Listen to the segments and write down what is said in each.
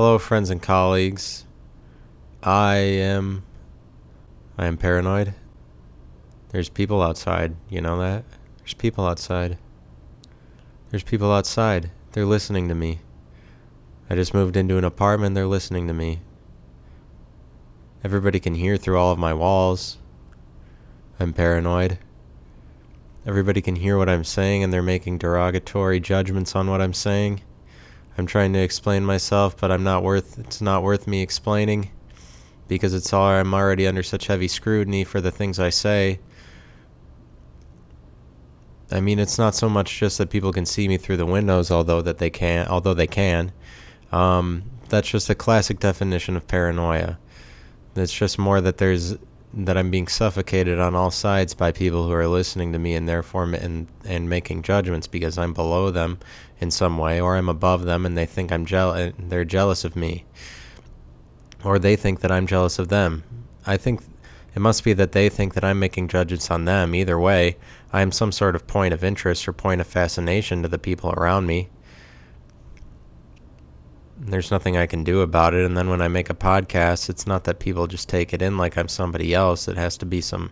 Hello, friends and colleagues. I am. I am paranoid. There's people outside. You know that? There's people outside. There's people outside. They're listening to me. I just moved into an apartment. They're listening to me. Everybody can hear through all of my walls. I'm paranoid. Everybody can hear what I'm saying and they're making derogatory judgments on what I'm saying. I'm trying to explain myself, but I'm not worth it's not worth me explaining because it's all I'm already under such heavy scrutiny for the things I say. I mean, it's not so much just that people can see me through the windows, although that they can, although they can. Um, that's just a classic definition of paranoia. It's just more that there's that I'm being suffocated on all sides by people who are listening to me and therefore and and making judgments because I'm below them in some way or I'm above them and they think I'm jealous they're jealous of me or they think that I'm jealous of them. I think it must be that they think that I'm making judgments on them. Either way, I am some sort of point of interest or point of fascination to the people around me. There's nothing I can do about it. And then when I make a podcast, it's not that people just take it in like I'm somebody else. It has to be some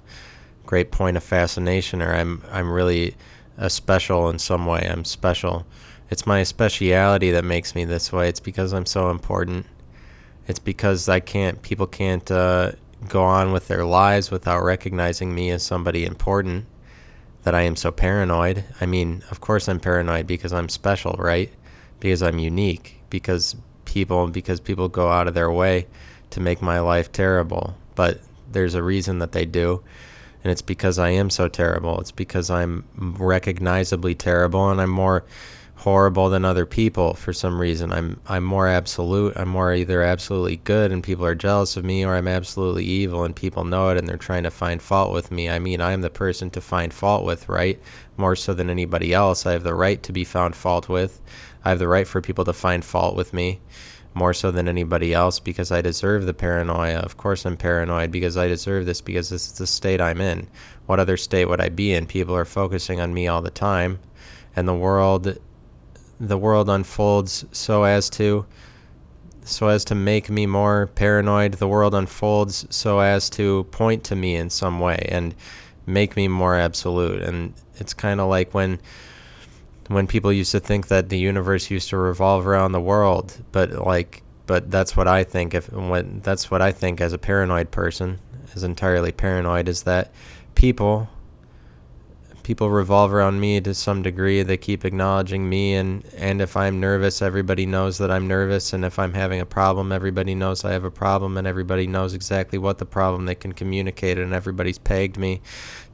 great point of fascination or I'm I'm really a special in some way. I'm special. It's my speciality that makes me this way. It's because I'm so important. It's because I can't people can't uh, go on with their lives without recognizing me as somebody important that I am so paranoid. I mean, of course I'm paranoid because I'm special, right? Because I'm unique, because people because people go out of their way to make my life terrible. But there's a reason that they do. And it's because I am so terrible. It's because I'm recognizably terrible and I'm more horrible than other people for some reason. I'm I'm more absolute. I'm more either absolutely good and people are jealous of me or I'm absolutely evil and people know it and they're trying to find fault with me. I mean, I'm the person to find fault with, right? More so than anybody else. I have the right to be found fault with. I have the right for people to find fault with me more so than anybody else because I deserve the paranoia. Of course, I'm paranoid because I deserve this because this is the state I'm in. What other state would I be in? People are focusing on me all the time, and the world the world unfolds so as to so as to make me more paranoid. The world unfolds so as to point to me in some way and make me more absolute. And it's kind of like when when people used to think that the universe used to revolve around the world but like but that's what I think if when that's what I think as a paranoid person as entirely paranoid is that people people revolve around me to some degree. They keep acknowledging me, and and if I'm nervous, everybody knows that I'm nervous, and if I'm having a problem, everybody knows I have a problem, and everybody knows exactly what the problem. They can communicate and everybody's pegged me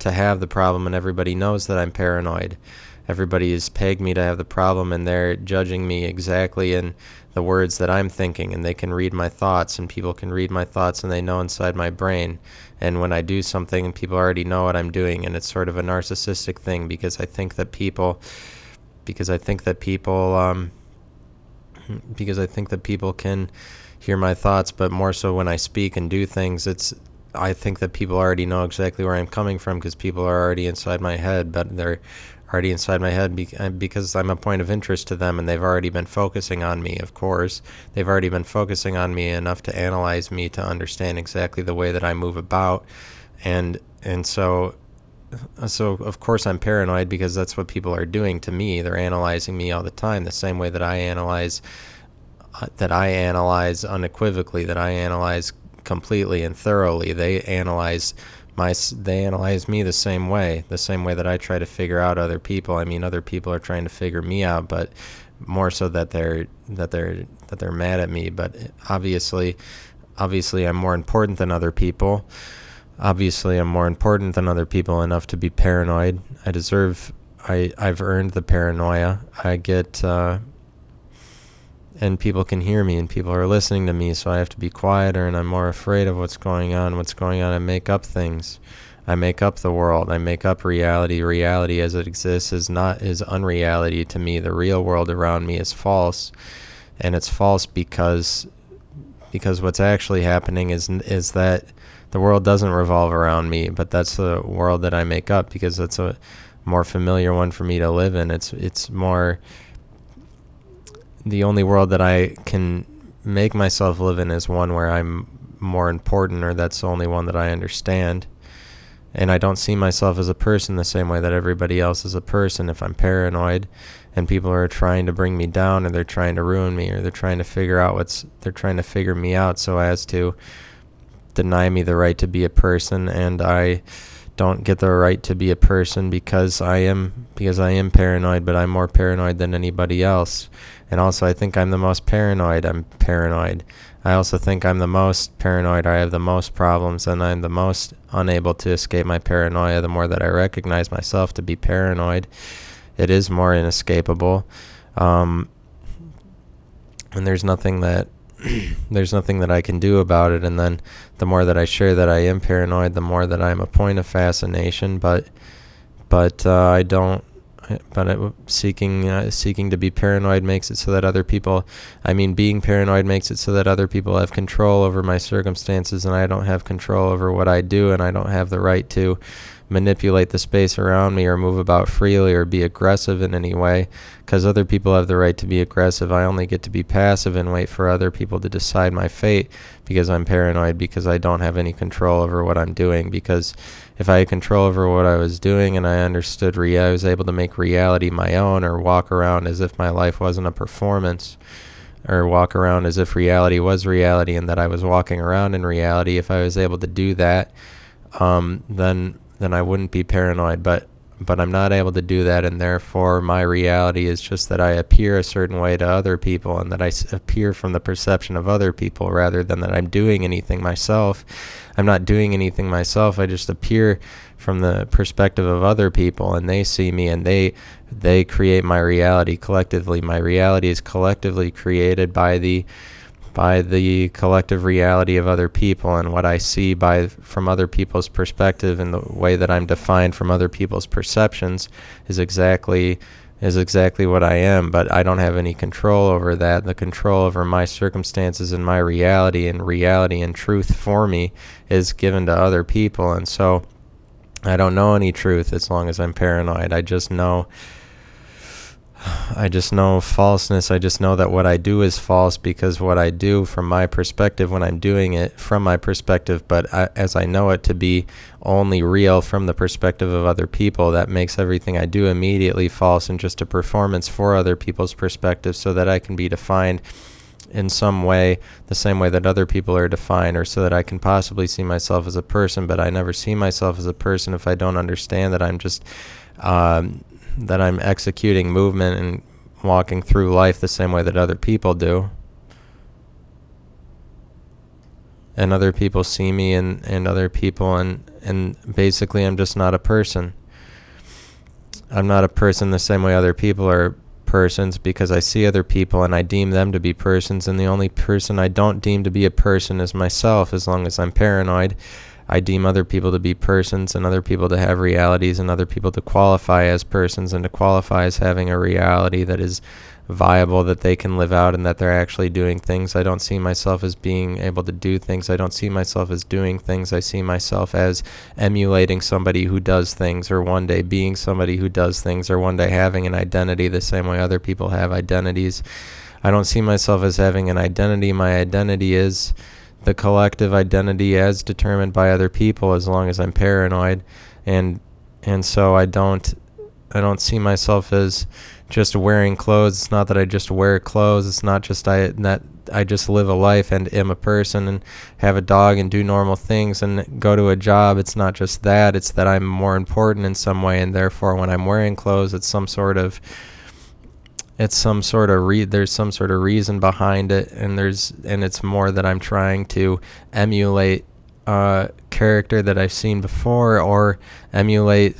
to have the problem, and everybody knows that I'm paranoid. Everybody has pegged me to have the problem, and they're judging me exactly in the words that I'm thinking, and they can read my thoughts, and people can read my thoughts, and they know inside my brain. And when I do something, people already know what I'm doing, and it's sort of a narcissistic thing because I think that people, because I think that people, um, because I think that people can hear my thoughts, but more so when I speak and do things, it's I think that people already know exactly where I'm coming from because people are already inside my head, but they're already inside my head uh, because I'm a point of interest to them and they've already been focusing on me, of course. They've already been focusing on me enough to analyze me to understand exactly the way that I move about. And and so uh, so of course I'm paranoid because that's what people are doing to me. They're analyzing me all the time the same way that I analyze uh, that I analyze unequivocally, that I analyze completely and thoroughly. They analyze my they analyze me the same way, the same way that I try to figure out other people. I mean, other people are trying to figure me out, but more so that they're that they're that they're mad at me. But obviously, obviously, I'm more important than other people. Obviously, I'm more important than other people enough to be paranoid. I deserve. I I've earned the paranoia. I get. Uh, and people can hear me and people are listening to me so i have to be quieter and i'm more afraid of what's going on. What's going on i make up things. I make up the world. I make up reality. Reality as it exists is not is unreality to me. The real world around me is false and it's false because because what's actually happening is is that the world doesn't revolve around me but that's the world that i make up because that's a more familiar one for me to live in. It's it's more the only world that I can make myself live in is one where I'm more important or that's the only one that I understand. And I don't see myself as a person the same way that everybody else is a person. If I'm paranoid and people are trying to bring me down or they're trying to ruin me or they're trying to figure out what's, they're trying to figure me out so as to deny me the right to be a person and I don't get the right to be a person because I am because I am paranoid, but I'm more paranoid than anybody else. And also I think I'm the most paranoid. I'm paranoid. I also think I'm the most paranoid. I have the most problems and I'm the most unable to escape my paranoia the more that I recognize myself to be paranoid. It is more inescapable. Um, and there's nothing that there's nothing that I can do about it. And then the more that I share that I am paranoid, the more that I'm a point of fascination. But but uh, I don't. But it, seeking uh, seeking to be paranoid makes it so that other people, I mean, being paranoid makes it so that other people have control over my circumstances, and I don't have control over what I do, and I don't have the right to manipulate the space around me or move about freely or be aggressive in any way because other people have the right to be aggressive. I only get to be passive and wait for other people to decide my fate because I'm paranoid because I don't have any control over what I'm doing because if I had control over what I was doing and I understood rea- I was able to make reality my own or walk around as if my life wasn't a performance or walk around as if reality was reality and that I was walking around in reality if I was able to do that um, then then I wouldn't be paranoid. But but I'm not able to do that, and therefore my reality is just that I appear a certain way to other people, and that I appear from the perception of other people rather than that I'm doing anything myself. I'm not doing anything myself. I just appear from the perspective of other people, and they see me, and they they create my reality collectively. My reality is collectively created by the by the collective reality of other people and what I see by from other people's perspective and the way that I'm defined from other people's perceptions is exactly is exactly what I am, but I don't have any control over that. The control over my circumstances and my reality and reality and truth for me is given to other people and so I don't know any truth as long as I'm paranoid. I just know I just know falseness. I just know that what I do is false because what I do from my perspective when I'm doing it from my perspective, but I, as I know it to be only real from the perspective of other people, that makes everything I do immediately false and just a performance for other people's perspective so that I can be defined in some way the same way that other people are defined or so that I can possibly see myself as a person, but I never see myself as a person if I don't understand that I'm just um, that I'm executing movement and walking through life the same way that other people do. And other people see me and, and other people and, and basically I'm just not a person. I'm not a person the same way other people are persons because I see other people and I deem them to be persons and the only person I don't deem to be a person is myself as long as I'm paranoid I deem other people to be persons and other people to have realities and other people to qualify as persons and to qualify as having a reality that is viable that they can live out and that they're actually doing things. I don't see myself as being able to do things. I don't see myself as doing things. I see myself as emulating somebody who does things or one day being somebody who does things or one day having an identity the same way other people have identities. I don't see myself as having an identity. My identity is the collective identity as determined by other people as long as I'm paranoid and and so I don't I don't see myself as just wearing clothes. It's not that I just wear clothes. It's not just I that I just live a life and am a person and have a dog and do normal things and go to a job. It's not just that. It's that I'm more important in some way and therefore when I'm wearing clothes it's some sort of it's some sort of re- there's some sort of reason behind it and there's and it's more that I'm trying to emulate a character that I've seen before or emulate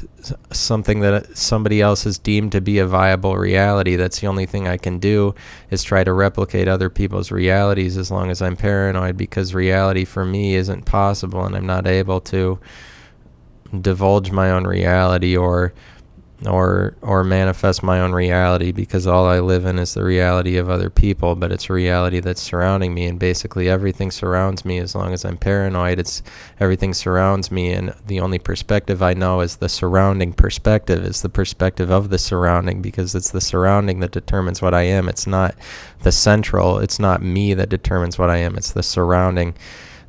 something that somebody else has deemed to be a viable reality. That's the only thing I can do is try to replicate other people's realities as long as I'm paranoid because reality for me isn't possible and I'm not able to divulge my own reality or or or manifest my own reality because all I live in is the reality of other people, but it's a reality that's surrounding me and basically everything surrounds me as long as I'm paranoid. It's everything surrounds me and the only perspective I know is the surrounding perspective, is the perspective of the surrounding because it's the surrounding that determines what I am. It's not the central, it's not me that determines what I am, it's the surrounding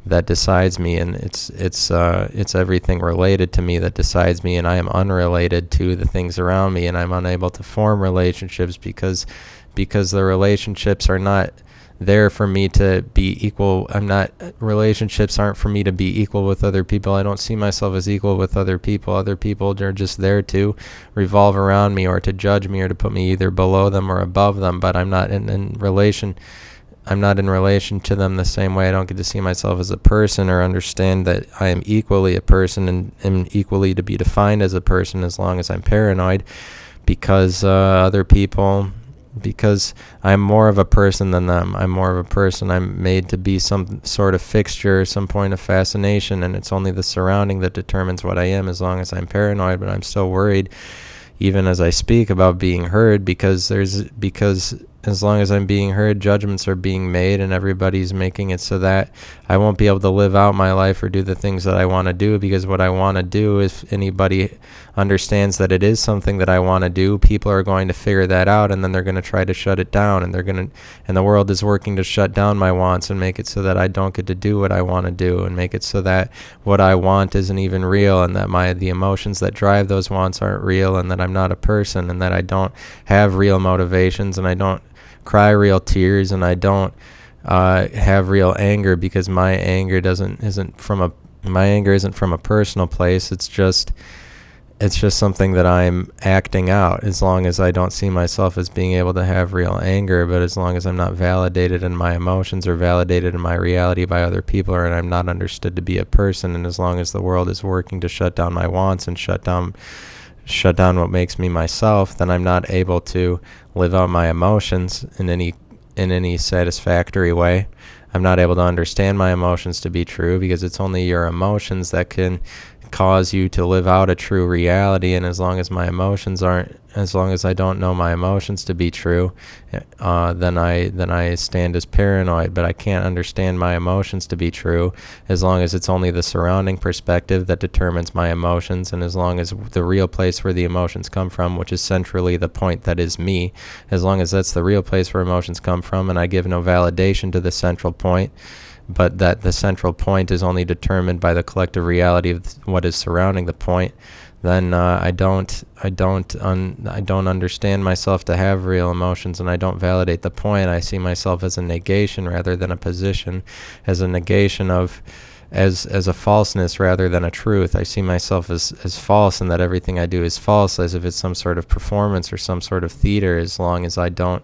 that decides me and it's it's uh, it's everything related to me that decides me and I am unrelated to the things around me and I'm unable to form relationships because because the relationships are not there for me to be equal I'm not relationships aren't for me to be equal with other people. I don't see myself as equal with other people. Other people are just there to revolve around me or to judge me or to put me either below them or above them but I'm not in, in relation I'm not in relation to them the same way. I don't get to see myself as a person or understand that I am equally a person and am equally to be defined as a person as long as I'm paranoid because uh, other people, because I'm more of a person than them. I'm more of a person. I'm made to be some sort of fixture, some point of fascination, and it's only the surrounding that determines what I am as long as I'm paranoid, but I'm still worried even as I speak about being heard because there's because as long as I'm being heard, judgments are being made, and everybody's making it so that I won't be able to live out my life or do the things that I want to do. Because what I want to do, if anybody understands that it is something that I want to do, people are going to figure that out, and then they're going to try to shut it down, and they're going to, and the world is working to shut down my wants and make it so that I don't get to do what I want to do, and make it so that what I want isn't even real, and that my the emotions that drive those wants aren't real, and that I'm not a person, and that I don't have real motivations, and I don't cry real tears and I don't uh, have real anger because my anger doesn't isn't from a my anger isn't from a personal place. It's just it's just something that I'm acting out as long as I don't see myself as being able to have real anger, but as long as I'm not validated in my emotions or validated in my reality by other people or and I'm not understood to be a person and as long as the world is working to shut down my wants and shut down shut down what makes me myself, then I'm not able to live out my emotions in any in any satisfactory way. I'm not able to understand my emotions to be true because it's only your emotions that can cause you to live out a true reality. And as long as my emotions aren't, as long as I don't know my emotions to be true, uh, then I then I stand as paranoid. But I can't understand my emotions to be true as long as it's only the surrounding perspective that determines my emotions, and as long as the real place where the emotions come from, which is centrally the point that is me, as long as that's the real place where emotions come from, and I give no validation to the central point but that the central point is only determined by the collective reality of what is surrounding the point, then uh, I don't I don't I don't understand myself to have real emotions, and I don't validate the point. I see myself as a negation rather than a position, as a negation of as as a falseness rather than a truth. I see myself as as false, and that everything I do is false, as if it's some sort of performance or some sort of theater. As long as I don't,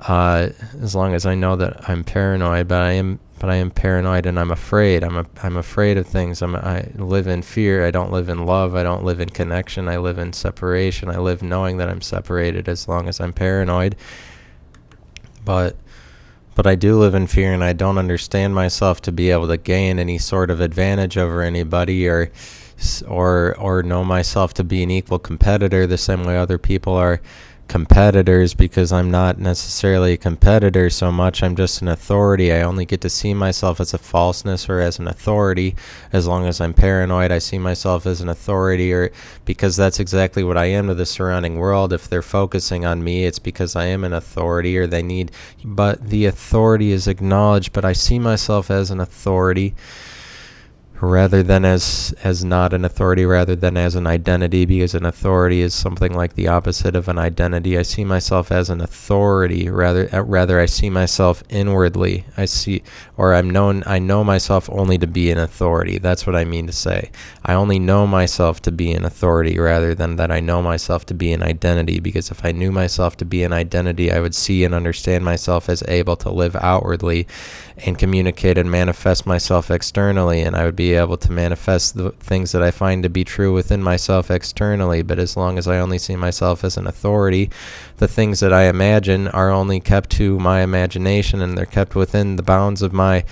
uh, as long as I know that I'm paranoid, but I am but I am paranoid and I'm afraid. I'm a, I'm afraid of things. I'm I live in fear. I don't live in love. I don't live in connection. I live in separation. I live knowing that I'm separated as long as I'm paranoid. But but I do live in fear and I don't understand myself to be able to gain any sort of advantage over anybody or or or know myself to be an equal competitor the same way other people are competitors because I'm not necessarily a competitor so much. I'm just an authority. I only get to see myself as a falseness or as an authority as long as I'm paranoid. I see myself as an authority or because that's exactly what I am to the surrounding world. If they're focusing on me, it's because I am an authority or they need, but the authority is acknowledged, but I see myself as an authority rather than as as not an authority rather than as an identity because an authority is something like the opposite of an identity. I see myself as an authority rather uh, rather i see myself inwardly. I see or i'm known i know myself only to be an authority. That's what i mean to say. I only know myself to be an authority rather than that i know myself to be an identity because if i knew myself to be an identity i would see and understand myself as able to live outwardly and communicate and manifest myself externally and i would be able to manifest the things that I find to be true within myself externally. But as long as I only see myself as an authority, the things that I imagine are only kept to my imagination and they're kept within the bounds of my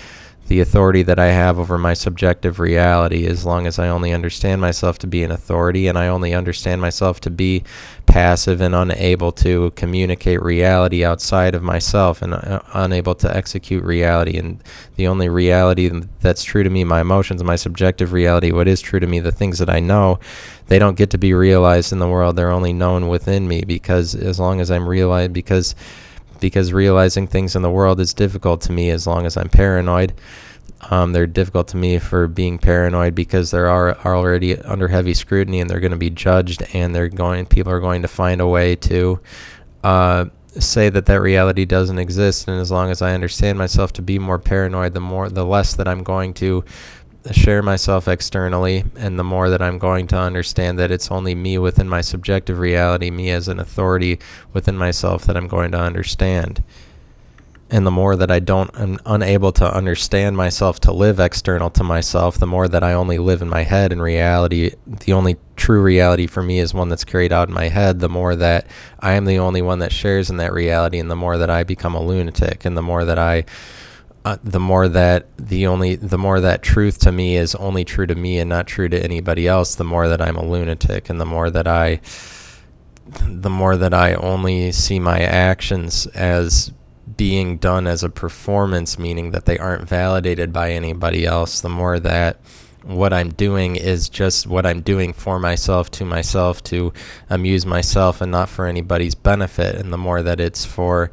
the authority that I have over my subjective reality as long as I only understand myself to be an authority and I only understand myself to be passive and unable to communicate reality outside of myself and uh, unable to execute reality. And the only reality that's true to me my emotions my subjective reality what is true to me the things that I know they don't get to be realized in the world. They're only known within me because as long as I'm realized because because realizing things in the world is difficult to me as long as I'm paranoid. Um, they're difficult to me for being paranoid because they are, are already under heavy scrutiny and they're going to be judged and they're going people are going to find a way to uh, say that that reality doesn't exist and as long as I understand myself to be more paranoid the more the less that I'm going to share myself externally, and the more that I'm going to understand that it's only me within my subjective reality, me as an authority within myself that I'm going to understand. And the more that I don't, am unable to understand myself to live external to myself, the more that I only live in my head in reality, the only true reality for me is one that's carried out in my head, the more that I am the only one that shares in that reality, and the more that I become a lunatic, and the more that I uh, the more that the only the more that truth to me is only true to me and not true to anybody else the more that i'm a lunatic and the more that i the more that i only see my actions as being done as a performance meaning that they aren't validated by anybody else the more that what i'm doing is just what i'm doing for myself to myself to amuse myself and not for anybody's benefit and the more that it's for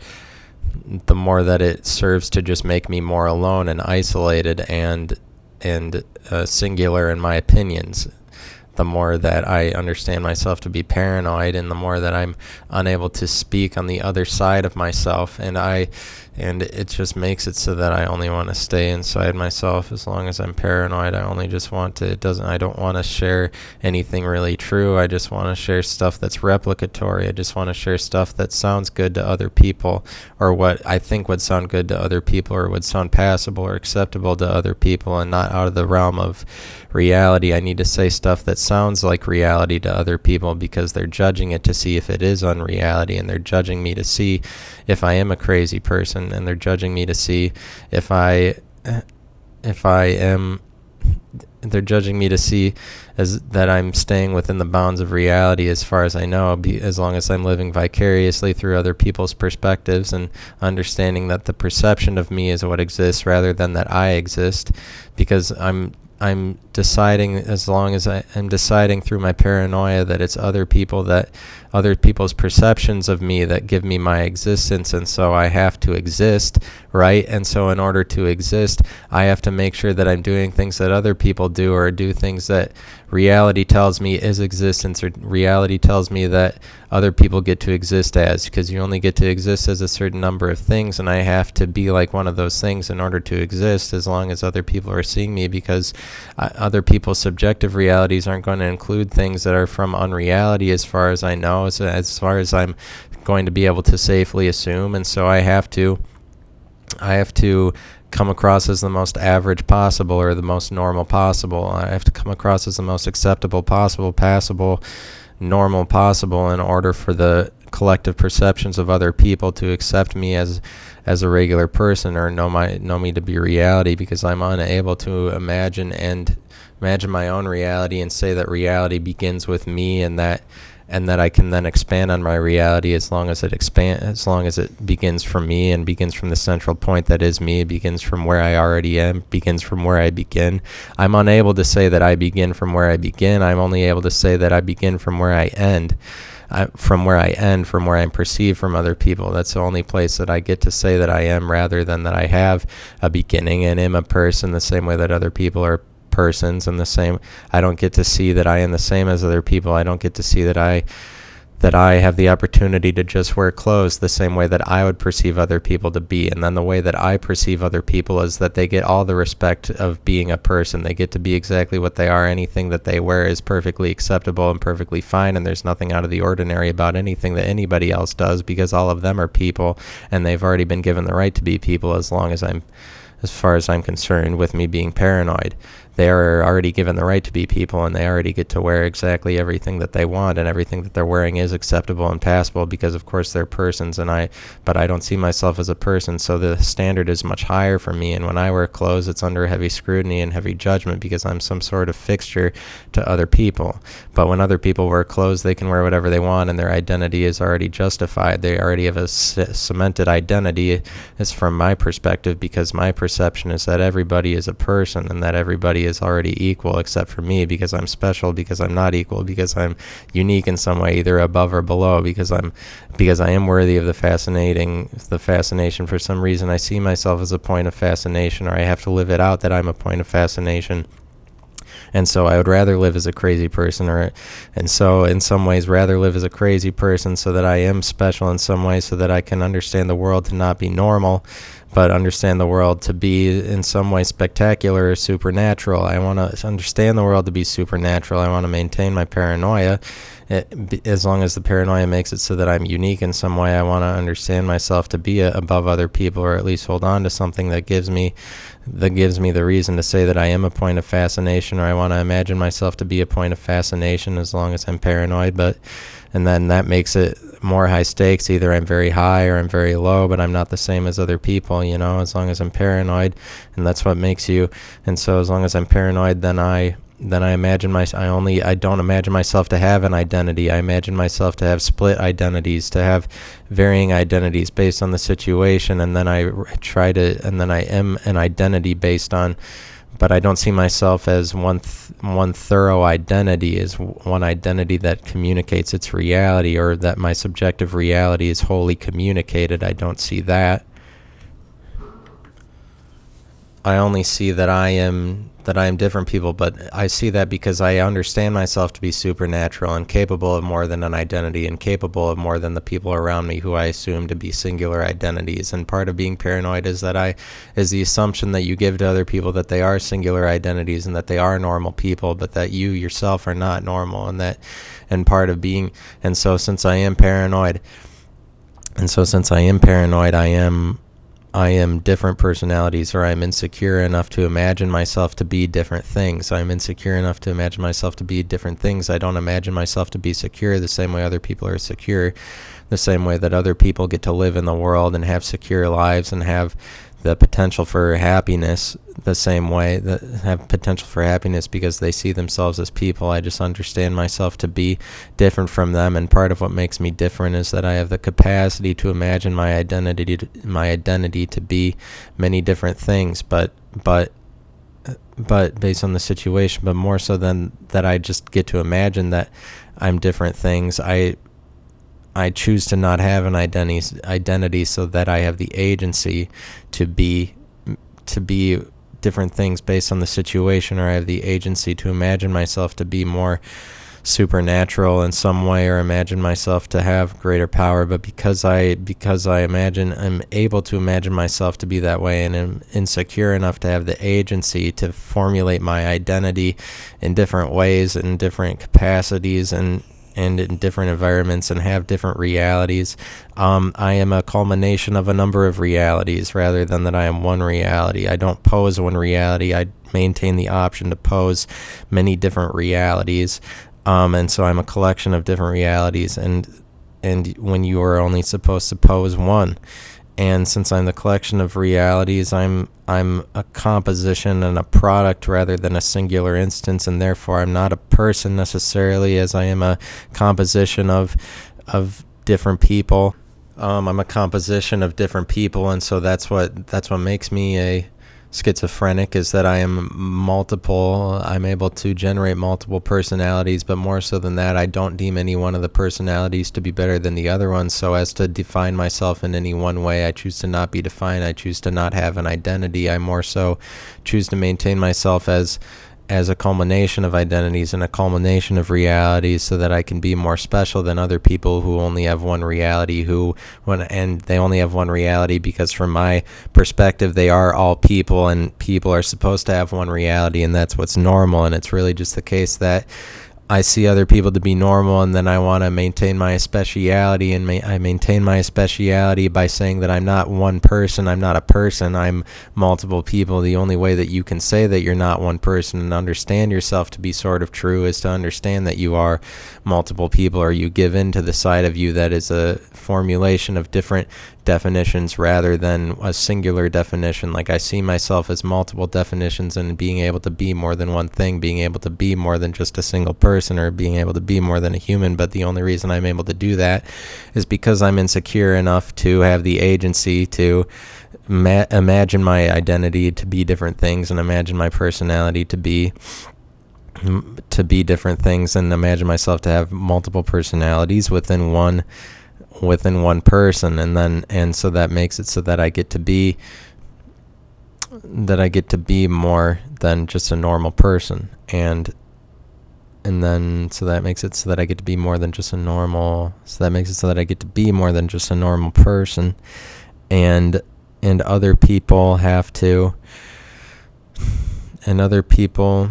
the more that it serves to just make me more alone and isolated and and uh, singular in my opinions the more that I understand myself to be paranoid and the more that I'm unable to speak on the other side of myself. And I and it just makes it so that I only want to stay inside myself as long as I'm paranoid. I only just want to it doesn't I don't want to share anything really true. I just want to share stuff that's replicatory. I just want to share stuff that sounds good to other people or what I think would sound good to other people or would sound passable or acceptable to other people and not out of the realm of reality. I need to say stuff that sounds like reality to other people because they're judging it to see if it is unreality and they're judging me to see if I am a crazy person and they're judging me to see if I if I am they're judging me to see as that I'm staying within the bounds of reality as far as I know be, as long as I'm living vicariously through other people's perspectives and understanding that the perception of me is what exists rather than that I exist. Because I'm I'm deciding as long as I am deciding through my paranoia that it's other people that other people's perceptions of me that give me my existence and so I have to exist right? And so in order to exist I have to make sure that I'm doing things that other people do or do things that reality tells me is existence or reality tells me that other people get to exist as because you only get to exist as a certain number of things and I have to be like one of those things in order to exist as long as other people are seeing me because uh, other people's subjective realities aren't going to include things that are from unreality as far as I know as, as far as I'm going to be able to safely assume and so I have to I have to come across as the most average possible or the most normal possible. I have to come across as the most acceptable possible, passable, normal possible in order for the collective perceptions of other people to accept me as as a regular person or know my know me to be reality because I'm unable to imagine and imagine my own reality and say that reality begins with me and that and that I can then expand on my reality as long as it expand as long as it begins from me and begins from the central point that is me begins from where I already am begins from where I begin. I'm unable to say that I begin from where I begin. I'm only able to say that I begin from where I end I, from where I end from where I'm perceived from other people. That's the only place that I get to say that I am rather than that I have a beginning and am a person the same way that other people are persons and the same I don't get to see that I am the same as other people. I don't get to see that I that I have the opportunity to just wear clothes the same way that I would perceive other people to be. And then the way that I perceive other people is that they get all the respect of being a person. They get to be exactly what they are. Anything that they wear is perfectly acceptable and perfectly fine. And there's nothing out of the ordinary about anything that anybody else does because all of them are people and they've already been given the right to be people as long as I'm, as far as I'm concerned, with me being paranoid they are already given the right to be people and they already get to wear exactly everything that they want and everything that they're wearing is acceptable and passable because of course they're persons and I but I don't see myself as a person. So the standard is much higher for me. And when I wear clothes it's under heavy scrutiny and heavy judgment because I'm some sort of fixture to other people. But when other people wear clothes they can wear whatever they want and their identity is already justified. They already have a cemented identity is from my perspective because my perception is that everybody is a person and that everybody is already equal except for me because I'm special because I'm not equal because I'm unique in some way either above or below because I'm because I am worthy of the fascinating the fascination. For some reason I see myself as a point of fascination or I have to live it out that I'm a point of fascination. And so I would rather live as a crazy person or and so in some ways rather live as a crazy person so that I am special in some way so that I can understand the world to not be normal but understand the world to be in some way spectacular or supernatural. I want to understand the world to be supernatural. I want to maintain my paranoia eh, it, as long as the paranoia makes it so that I'm unique in some way, I want to understand myself to be a, above other people, or at least hold on to something that gives me that gives me the reason to say that I am a point of fascination, or I want to imagine myself to be a point of fascination as long as I'm paranoid. But and then that makes it more high stakes. Either I'm very high or I'm very low, but I'm not the same as other people. You know, as long as I'm paranoid, and that's what makes you. And so as long as I'm paranoid, then I then I imagine my I only I don't imagine myself to have an identity. I imagine myself to have split identities, to have varying identities based on the situation, and then I try to and then I am an identity based on. But I don't see myself as one th- one thorough identity, as one identity that communicates its reality, or that my subjective reality is wholly communicated. I don't see that. I only see that I am that I am different people, but I see that because I understand myself to be supernatural and capable of more than an identity and capable of more than the people around me who I assume to be singular identities. And part of being paranoid is that I is the assumption that you give to other people that they are singular identities and that they are normal people, but that you yourself are not normal and that and part of being and so since I am paranoid and so since I am paranoid, I am I am different personalities or I'm insecure enough to imagine myself to be different things. I'm insecure enough to imagine myself to be different things. I don't imagine myself to be secure the same way other people are secure, the same way that other people get to live in the world and have secure lives and have the potential for happiness the same way that have potential for happiness because they see themselves as people. I just understand myself to be different from them, and part of what makes me different is that I have the capacity to imagine my identity, to, my identity to be many different things, but but but based on the situation, but more so than that, I just get to imagine that I'm different things. I I choose to not have an identity identity so that I have the agency to be to be different things based on the situation or I have the agency to imagine myself to be more supernatural in some way or imagine myself to have greater power. But because I because I imagine I'm able to imagine myself to be that way and am insecure enough to have the agency to formulate my identity in different ways in different capacities and and in different environments and have different realities. Um, I am a culmination of a number of realities rather than that I am one reality. I don't pose one reality. I maintain the option to pose many different realities. Um, and so I'm a collection of different realities. And and when you are only supposed to pose one, and since I'm the collection of realities, I'm I'm a composition and a product rather than a singular instance, and therefore I'm not a person necessarily, as I am a composition of of different people. Um, I'm a composition of different people, and so that's what that's what makes me a schizophrenic is that I am multiple. I'm able to generate multiple personalities, but more so than that, I don't deem any one of the personalities to be better than the other one. So, as to define myself in any one way, I choose to not be defined. I choose to not have an identity. I more so choose to maintain myself as as a culmination of identities and a culmination of realities so that I can be more special than other people who only have one reality who when and they only have one reality because from my perspective they are all people and people are supposed to have one reality and that's what's normal. And it's really just the case that I see other people to be normal, and then I want to maintain my speciality, and ma- I maintain my speciality by saying that I'm not one person. I'm not a person. I'm multiple people. The only way that you can say that you're not one person and understand yourself to be sort of true is to understand that you are multiple people, or you give in to the side of you that is a formulation of different definitions rather than a singular definition. Like I see myself as multiple definitions and being able to be more than one thing, being able to be more than just a single person or being able to be more than a human. But the only reason I'm able to do that is because I'm insecure enough to have the agency to ma- imagine my identity to be different things and imagine my personality to be to be different things and imagine myself to have multiple personalities within one within one person and then and so that makes it so that I get to be that I get to be more than just a normal person. And and then so that makes it so that I get to be more than just a normal so that makes it so that I get to be more than just a normal person. And and other people have to and other people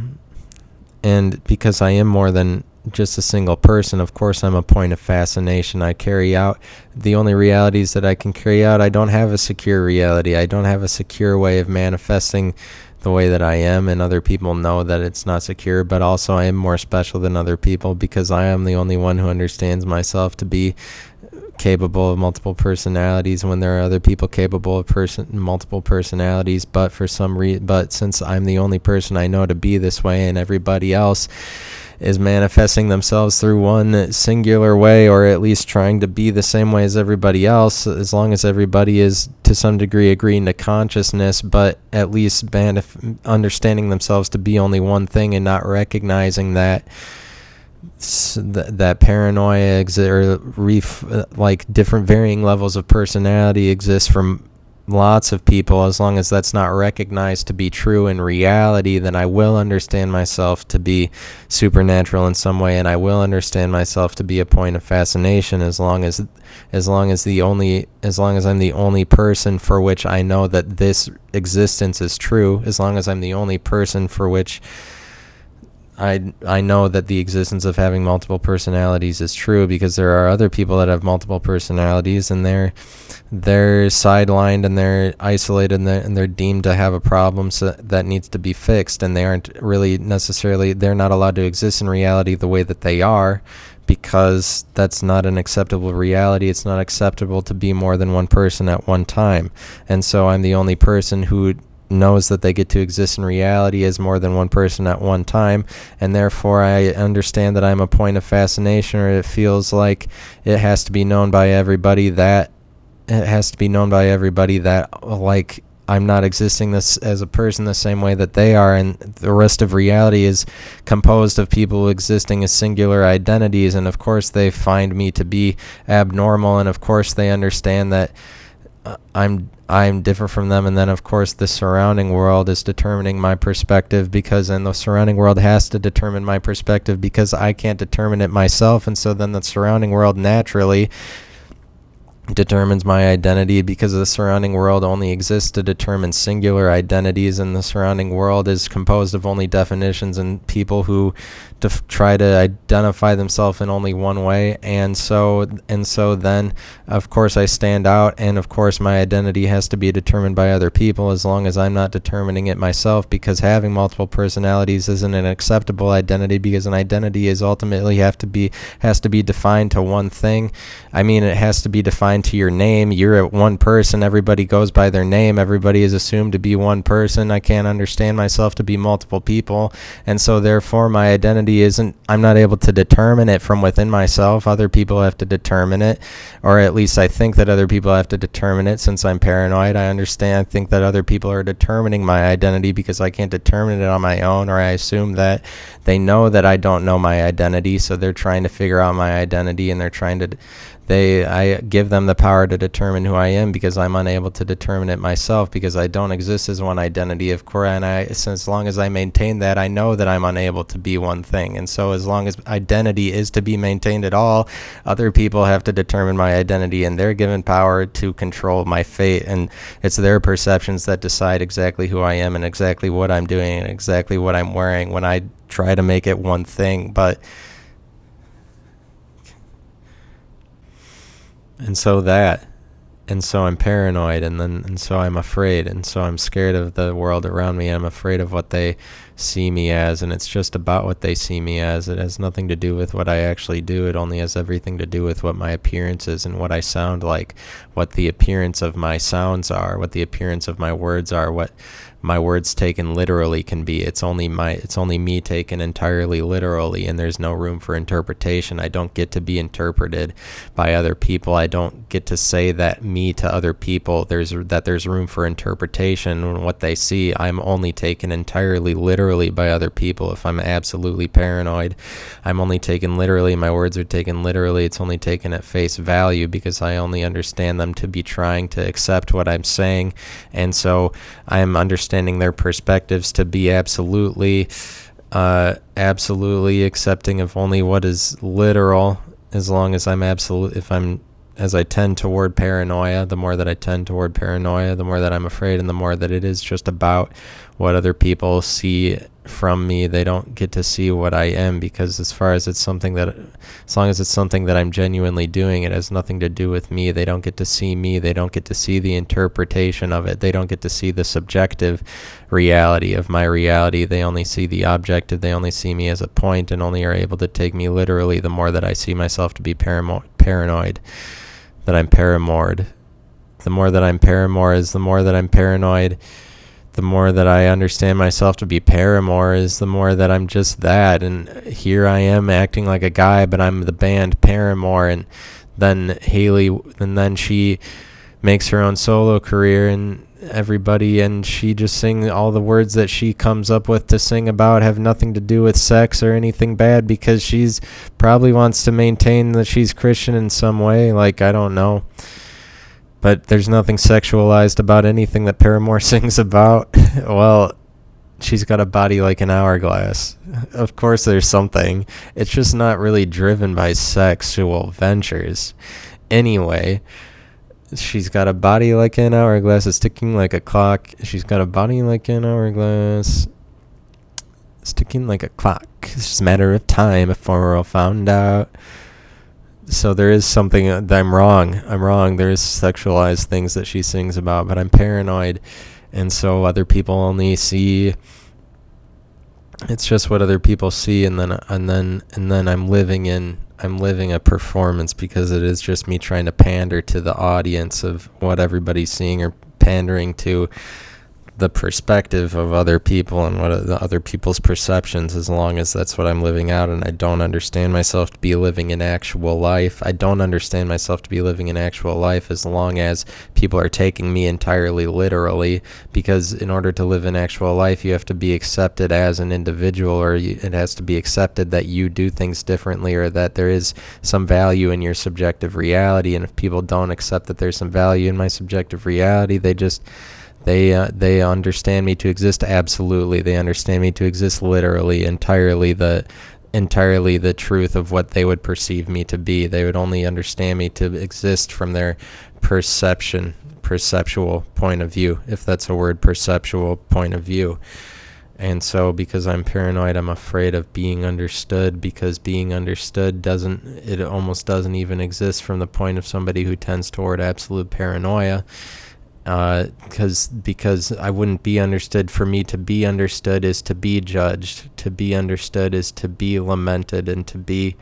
and because I am more than just a single person. Of course, I'm a point of fascination. I carry out the only realities that I can carry out. I don't have a secure reality. I don't have a secure way of manifesting the way that I am, and other people know that it's not secure. But also, I am more special than other people because I am the only one who understands myself to be capable of multiple personalities when there are other people capable of person multiple personalities but for some reason but since I'm the only person I know to be this way and everybody else is manifesting themselves through one singular way or at least trying to be the same way as everybody else as long as everybody is to some degree agreeing to consciousness but at least manif- understanding themselves to be only one thing and not recognizing that that, paranoia exi- or ref- uh, like different varying levels of personality exist from lots of people, as long as that's not recognized to be true in reality, then I will understand myself to be supernatural in some way, and I will understand myself to be a point of fascination as long as as long as the only as long as I'm the only person for which I know that this existence is true, as long as I'm the only person for which I I know that the existence of having multiple personalities is true because there are other people that have multiple personalities and they're they're sidelined and they're isolated and they're, and they're deemed to have a problem so that needs to be fixed and they aren't really necessarily they're not allowed to exist in reality the way that they are because that's not an acceptable reality. It's not acceptable to be more than one person at one time. And so I'm the only person who knows that they get to exist in reality as more than one person at one time and therefore I understand that I'm a point of fascination or it feels like it has to be known by everybody that it has to be known by everybody that like I'm not existing this as a person the same way that they are and the rest of reality is composed of people existing as singular identities and of course they find me to be abnormal and of course they understand that I'm I'm different from them. And then, of course, the surrounding world is determining my perspective because, and the surrounding world has to determine my perspective because I can't determine it myself. And so then the surrounding world naturally determines my identity because the surrounding world only exists to determine singular identities and the surrounding world is composed of only definitions and people who def- try to identify themselves in only one way. And so and so then of course I stand out and of course my identity has to be determined by other people as long as I'm not determining it myself because having multiple personalities isn't an acceptable identity because an identity is ultimately have to be has to be defined to one thing. I mean it has to be defined assigned to your name. You're at one person. Everybody goes by their name. Everybody is assumed to be one person. I can't understand myself to be multiple people. And so, therefore, my identity isn't, I'm not able to determine it from within myself. Other people have to determine it, or at least I think that other people have to determine it since I'm paranoid. I understand, I think that other people are determining my identity because I can't determine it on my own, or I assume that they know that I don't know my identity. So they're trying to figure out my identity and they're trying to they I give them the power to determine who I am because I'm unable to determine it myself because I don't exist as one identity of course and I since as long as I maintain that I know that I'm unable to be one thing. And so as long as identity is to be maintained at all other people have to determine my identity and they're given power to control my fate. And it's their perceptions that decide exactly who I am and exactly what I'm doing and exactly what I'm wearing when I try to make it one thing, but and so that and so I'm paranoid and then and so I'm afraid and so I'm scared of the world around me. I'm afraid of what they see me as and it's just about what they see me as. It has nothing to do with what I actually do. It only has everything to do with what my appearance is and what I sound like, what the appearance of my sounds are, what the appearance of my words are, what my words taken literally can be. It's only my it's only me taken entirely literally and there's no room for interpretation. I don't get to be interpreted by other people. I don't get to say that me to other people there's that there's room for interpretation when what they see I'm only taken entirely literally by other people if I'm absolutely paranoid. I'm only taken literally, my words are taken literally. It's only taken at face value because I only understand them to be trying to accept what I'm saying. And so I'm understanding their perspectives to be absolutely, uh, absolutely accepting of only what is literal. As long as I'm absolute, if I'm as I tend toward paranoia, the more that I tend toward paranoia, the more that I'm afraid, and the more that it is just about what other people see from me. They don't get to see what I am because, as far as it's something that, as long as it's something that I'm genuinely doing, it has nothing to do with me. They don't get to see me. They don't get to see the interpretation of it. They don't get to see the subjective reality of my reality. They only see the objective. They only see me as a point and only are able to take me literally the more that I see myself to be paranoid that I'm paramored. The more that I'm paramour is the more that I'm paranoid. The more that I understand myself to be paramour is the more that I'm just that. And here I am acting like a guy, but I'm the band Paramore. And then Hayley, and then she makes her own solo career, and everybody and she just sing all the words that she comes up with to sing about have nothing to do with sex or anything bad because she's probably wants to maintain that she's Christian in some way like I don't know. But there's nothing sexualized about anything that Paramore sings about. Well she's got a body like an hourglass. Of course there's something. It's just not really driven by sexual ventures. Anyway She's got a body like an hourglass, it's ticking like a clock. She's got a body like an hourglass, it's ticking like a clock. It's just a matter of time before we're all found out. So there is something that I'm wrong. I'm wrong. There's sexualized things that she sings about, but I'm paranoid, and so other people only see. It's just what other people see, and then and then and then I'm living in I'm living a performance because it is just me trying to pander to the audience of what everybody's seeing or pandering to the perspective of other people and what the other people's perceptions as long as that's what I'm living out and I don't understand myself to be living an actual life. I don't understand myself to be living an actual life as long as people are taking me entirely literally because in order to live an actual life you have to be accepted as an individual or you, it has to be accepted that you do things differently or that there is some value in your subjective reality and if people don't accept that there's some value in my subjective reality they just they uh, they understand me to exist absolutely. They understand me to exist literally, entirely the entirely the truth of what they would perceive me to be. They would only understand me to exist from their perception, perceptual point of view, if that's a word, perceptual point of view. And so, because I'm paranoid, I'm afraid of being understood because being understood doesn't, it almost doesn't even exist from the point of somebody who tends toward absolute paranoia because uh, because I wouldn't be understood. For me to be understood is to be judged. To be understood is to be lamented and to be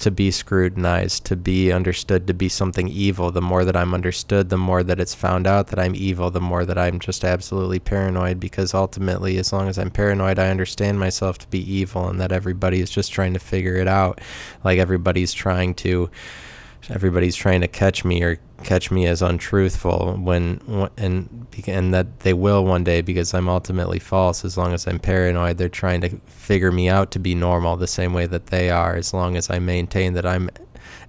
to be scrutinized. To be understood to be something evil. The more that I'm understood, the more that it's found out that I'm evil. The more that I'm just absolutely paranoid. Because ultimately, as long as I'm paranoid, I understand myself to be evil and that everybody is just trying to figure it out. Like everybody's trying to everybody's trying to catch me or catch me as untruthful when and and that they will one day because I'm ultimately false as long as I'm paranoid. They're trying to figure me out to be normal the same way that they are as long as I maintain that I'm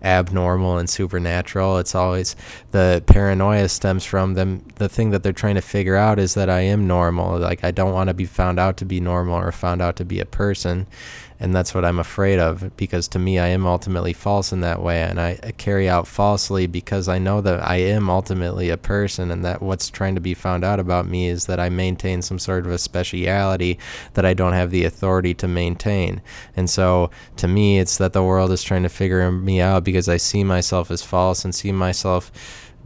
abnormal and supernatural. It's always the paranoia stems from them. The thing that they're trying to figure out is that I am normal. Like I don't want to be found out to be normal or found out to be a person and that's what I'm afraid of because to me I am ultimately false in that way and I, carry out falsely because I know that I am ultimately a person and that what's trying to be found out about me is that I maintain some sort of a speciality that I don't have the authority to maintain. And so to me it's that the world is trying to figure me out because I see myself as false and see myself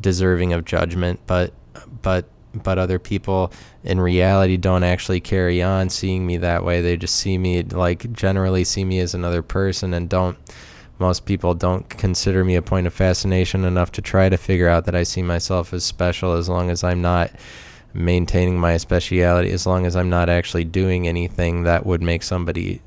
deserving of judgment but but but other people in reality don't actually carry on seeing me that way. They just see me like generally see me as another person and don't most people don't consider me a point of fascination enough to try to figure out that I see myself as special as long as I'm not maintaining my speciality as long as I'm not actually doing anything that would make somebody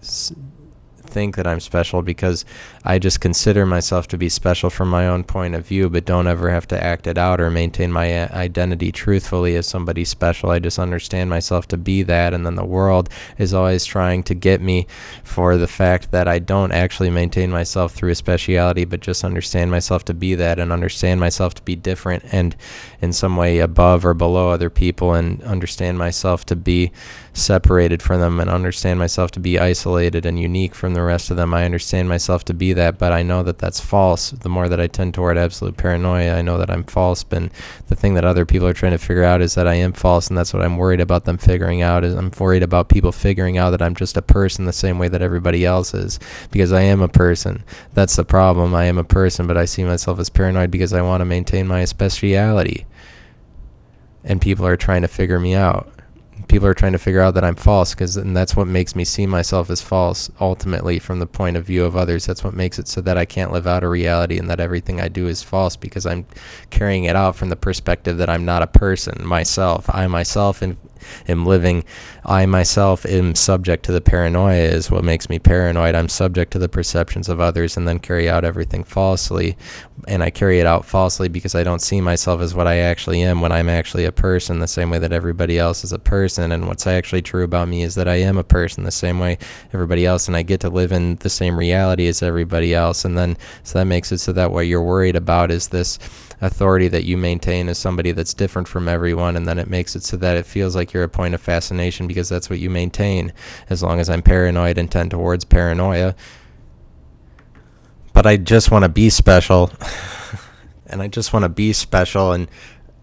think that I'm special because I just consider myself to be special from my own point of view, but don't ever have to act it out or maintain my uh, identity truthfully as somebody special. I just understand myself to be that, and then the world is always trying to get me for the fact that I don't actually maintain myself through a speciality, but just understand myself to be that and understand myself to be different and in some way above or below other people and understand myself to be separated from them and understand myself to be isolated and unique from the rest of them. I understand myself to be that, but I know that that's false. The more that I tend toward absolute paranoia, I know that I'm false. But the thing that other people are trying to figure out is that I am false, and that's what I'm worried about them figuring out. Is I'm worried about people figuring out that I'm just a person the same way that everybody else is, because I am a person. That's the problem. I am a person, but I see myself as paranoid because I want to maintain my speciality, and people are trying to figure me out people are trying to figure out that I'm false because and that's what makes me see myself as false ultimately from the point of view of others. That's what makes it so that I can't live out a reality and that everything I do is false because I'm carrying it out from the perspective that I'm not a person myself. I myself and am living. I myself am subject to the paranoia, is what makes me paranoid. I'm subject to the perceptions of others and then carry out everything falsely. And I carry it out falsely because I don't see myself as what I actually am when I'm actually a person, the same way that everybody else is a person. And what's actually true about me is that I am a person the same way everybody else. And I get to live in the same reality as everybody else. And then, so that makes it so that what you're worried about is this authority that you maintain as somebody that's different from everyone, and then it makes it so that it feels like you're a point of fascination because that's what you maintain. As long as I'm paranoid and tend towards paranoia, but I just want to be special, and I just want to be special, and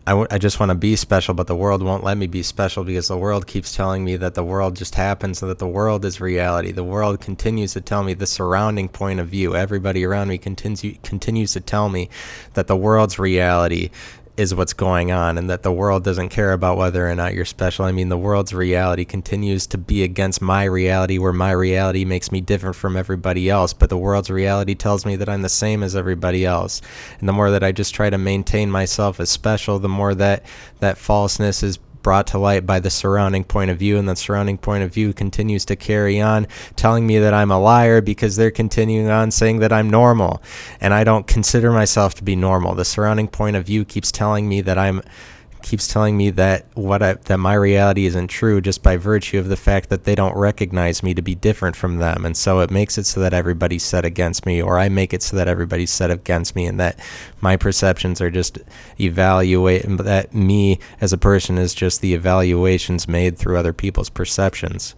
I, w- I just want to be special, but the world won't let me be special because the world keeps telling me that the world just happens and that the world is reality. The world continues to tell me the surrounding point of view. Everybody around me continues continues to tell me that the world's reality is what's going on and that the world doesn't care about whether or not you're special. I mean, the world's reality continues to be against my reality, where my reality makes me different from everybody else. But the world's reality tells me that I'm the same as everybody else. And the more that I just try to maintain myself as special, the more that that falseness is brought to light by the surrounding point of view, and the surrounding point of view continues to carry on, telling me that I'm a liar because they're continuing on saying that I'm normal, and I don't consider myself to be normal. The surrounding point of view keeps telling me that I'm keeps telling me that what I, that my reality isn't true just by virtue of the fact that they don't recognize me to be different from them. And so it makes it so that everybody's set against me or I make it so that everybody's set against me and that my perceptions are just evaluate that me as a person is just the evaluations made through other people's perceptions.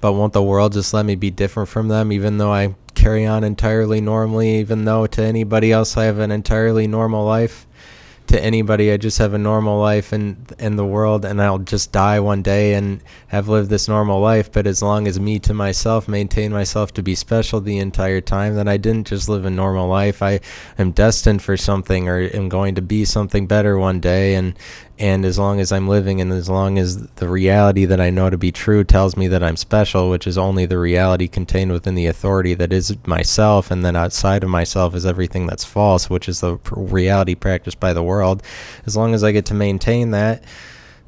But won't the world just let me be different from them even though I carry on entirely normally even though to anybody else I have an entirely normal life to anybody. I just have a normal life in in the world, and I'll just die one day and have lived this normal life. But as long as me to myself maintain myself to be special the entire time, then I didn't just live a normal life. I am destined for something, or am going to be something better one day. And and as long as I'm living and as long as the reality that I know to be true tells me that I'm special, which is only the reality contained within the authority that is myself, and then outside of myself is everything that's false, which is the reality practiced by the world, as long as I get to maintain that,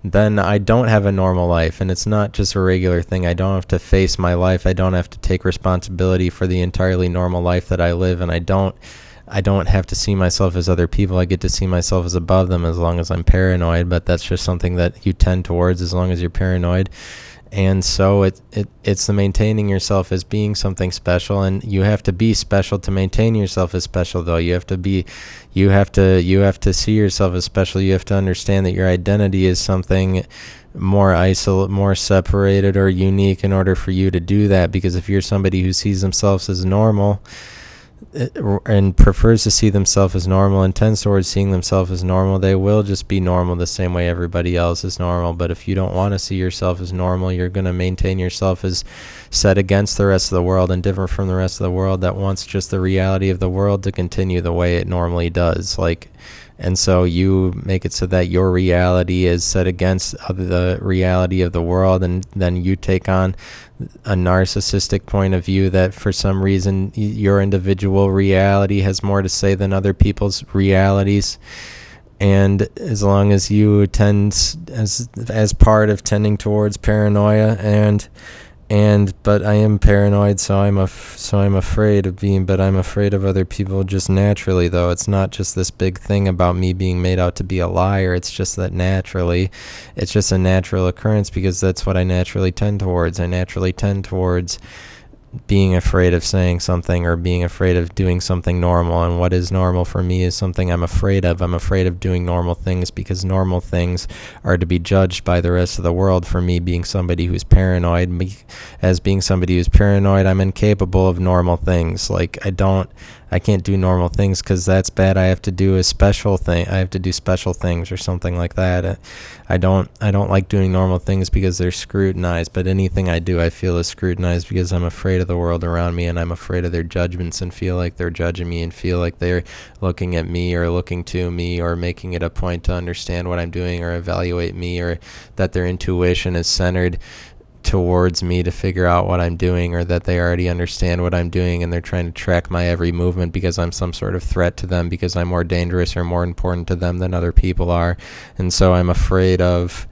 then I don't have a normal life. And it's not just a regular thing. I don't have to face my life. I don't have to take responsibility for the entirely normal life that I live. And I don't I don't have to see myself as other people. I get to see myself as above them as long as I'm paranoid, but that's just something that you tend towards as long as you're paranoid. And so it, it it's the maintaining yourself as being something special and you have to be special to maintain yourself as special though. You have to be you have to you have to see yourself as special. You have to understand that your identity is something more isolate more separated or unique in order for you to do that because if you're somebody who sees themselves as normal Uh, and prefers to see themselves as normal and tends towards seeing themselves as normal, they will just be normal the same way everybody else is normal. But if you don't want to see yourself as normal, you're going to maintain yourself as set against the rest of the world and different from the rest of the world that wants just the reality of the world to continue the way it normally does. Like, and so you make it so that your reality is set against the reality of the world and then you take on a narcissistic point of view that for some reason your individual reality has more to say than other people's realities and as long as you tend as as part of tending towards paranoia and and but I am paranoid, so I'm af- so I'm afraid of being. But I'm afraid of other people just naturally, though. It's not just this big thing about me being made out to be a liar. It's just that naturally, it's just a natural occurrence because that's what I naturally tend towards. I naturally tend towards being afraid of saying something or being afraid of doing something normal. And what is normal for me is something I'm afraid of. I'm afraid of doing normal things because normal things are to be judged by the rest of the world. For me, being somebody who's paranoid, as being somebody who's paranoid, I'm incapable of normal things. Like, I don't. I can't do normal things because that's bad. I have to do a special thing. I have to do special things or something like that. Uh, I don't. I don't like doing normal things because they're scrutinized. But anything I do, I feel is scrutinized because I'm afraid of the world around me and I'm afraid of their judgments and feel like they're judging me and feel like they're looking at me or looking to me or making it a point to understand what I'm doing or evaluate me or that their intuition is centered towards me to figure out what I'm doing or that they already understand what I'm doing and they're trying to track my every movement because I'm some sort of threat to them because I'm more dangerous or more important to them than other people are. And so I'm afraid of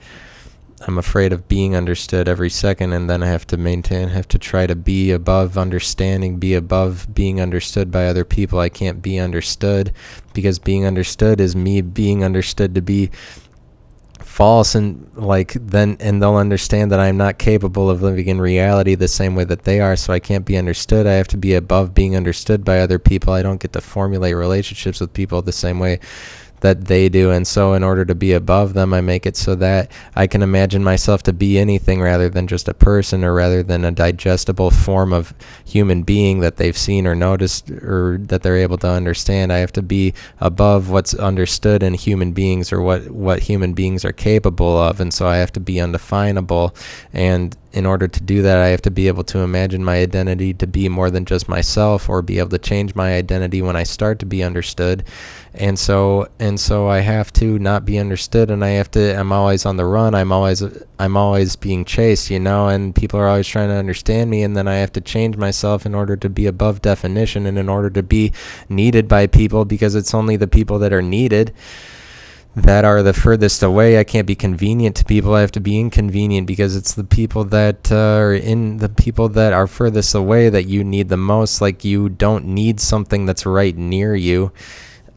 I'm afraid of being understood every second and then I have to maintain have to try to be above understanding, be above being understood by other people. I can't be understood because being understood is me being understood to be false and like then and they'll understand that I'm not capable of living in reality the same way that they are so I can't be understood. I have to be above being understood by other people. I don't get to formulate relationships with people the same way that they do. And so, in order to be above them, I make it so that I can imagine myself to be anything rather than just a person or rather than a digestible form of human being that they've seen or noticed or that they're able to understand. I have to be above what's understood in human beings or what, what human beings are capable of. And so, I have to be undefinable. And in order to do that, I have to be able to imagine my identity to be more than just myself or be able to change my identity when I start to be understood and so and so I have to not be understood and I have to I'm always on the run I'm always I'm always being chased you know and people are always trying to understand me and then I have to change myself in order to be above definition and in order to be needed by people because it's only the people that are needed that are the furthest away. I can't be convenient to people. I have to be inconvenient because it's the people that uh, are in the people that are furthest away that you need the most. Like you don't need something that's right near you.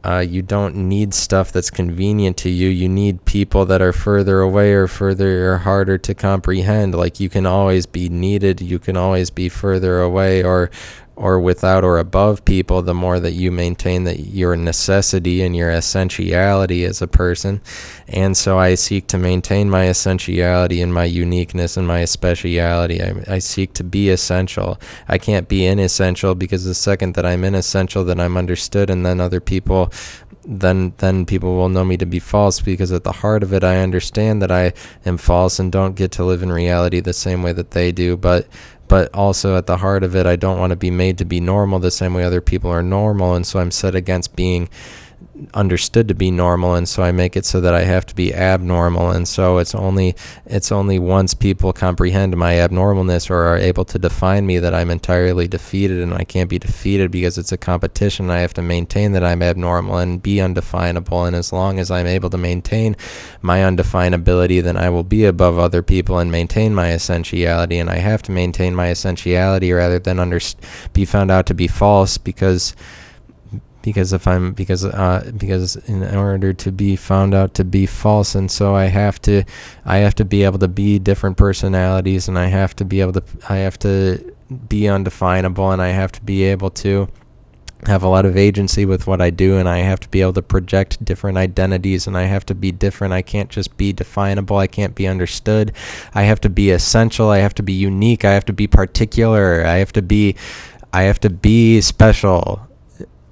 Uh, you don't need stuff that's convenient to you. You need people that are further away or further or harder to comprehend. Like you can always be needed. You can always be further away or or without or above people, the more that you maintain that your necessity and your essentiality as a person. And so I seek to maintain my essentiality and my uniqueness and my speciality. I, I seek to be essential. I can't be inessential because the second that I'm inessential, then I'm understood, and then other people then then people will know me to be false because at the heart of it I understand that I am false and don't get to live in reality the same way that they do but but also at the heart of it, I don't want to be made to be normal the same way other people are normal. And so I'm set against being understood to be normal and so I make it so that I have to be abnormal and so it's only it's only once people comprehend my abnormalness or are able to define me that I'm entirely defeated and I can't be defeated because it's a competition. I have to maintain that I'm abnormal and be undefinable and as long as I'm able to maintain my undefinability then I will be above other people and maintain my essentiality and I have to maintain my essentiality rather than under be found out to be false because because if I'm because uh because in order to be found out to be false and so I have to I have to be able to be different personalities and I have to be able to I have to be undefinable and I have to be able to have a lot of agency with what I do and I have to be able to project different identities and I have to be different. I can't just be definable. I can't be understood. I have to be essential. I have to be unique. I have to be particular. I have to be I have to be special.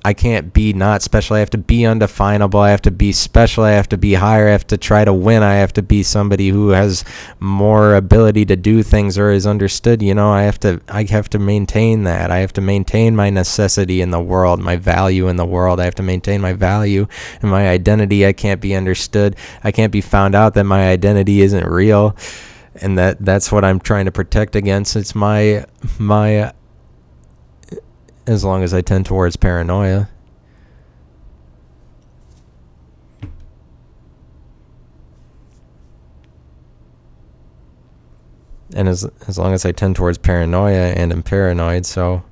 I can't be not special. I have to be undefinable. I have to be special. I have to be higher. I have to try to win. I have to be somebody who has more ability to do things or is understood. You know, I have to I have to maintain that. I have to maintain my necessity in the world, my value in the world. I have to maintain my value and my identity. I can't be understood. I can't be found out that my identity isn't real. And that that's what I'm trying to protect against. It's my my as long as I tend towards paranoia. And as as long as I tend towards paranoia and am paranoid, so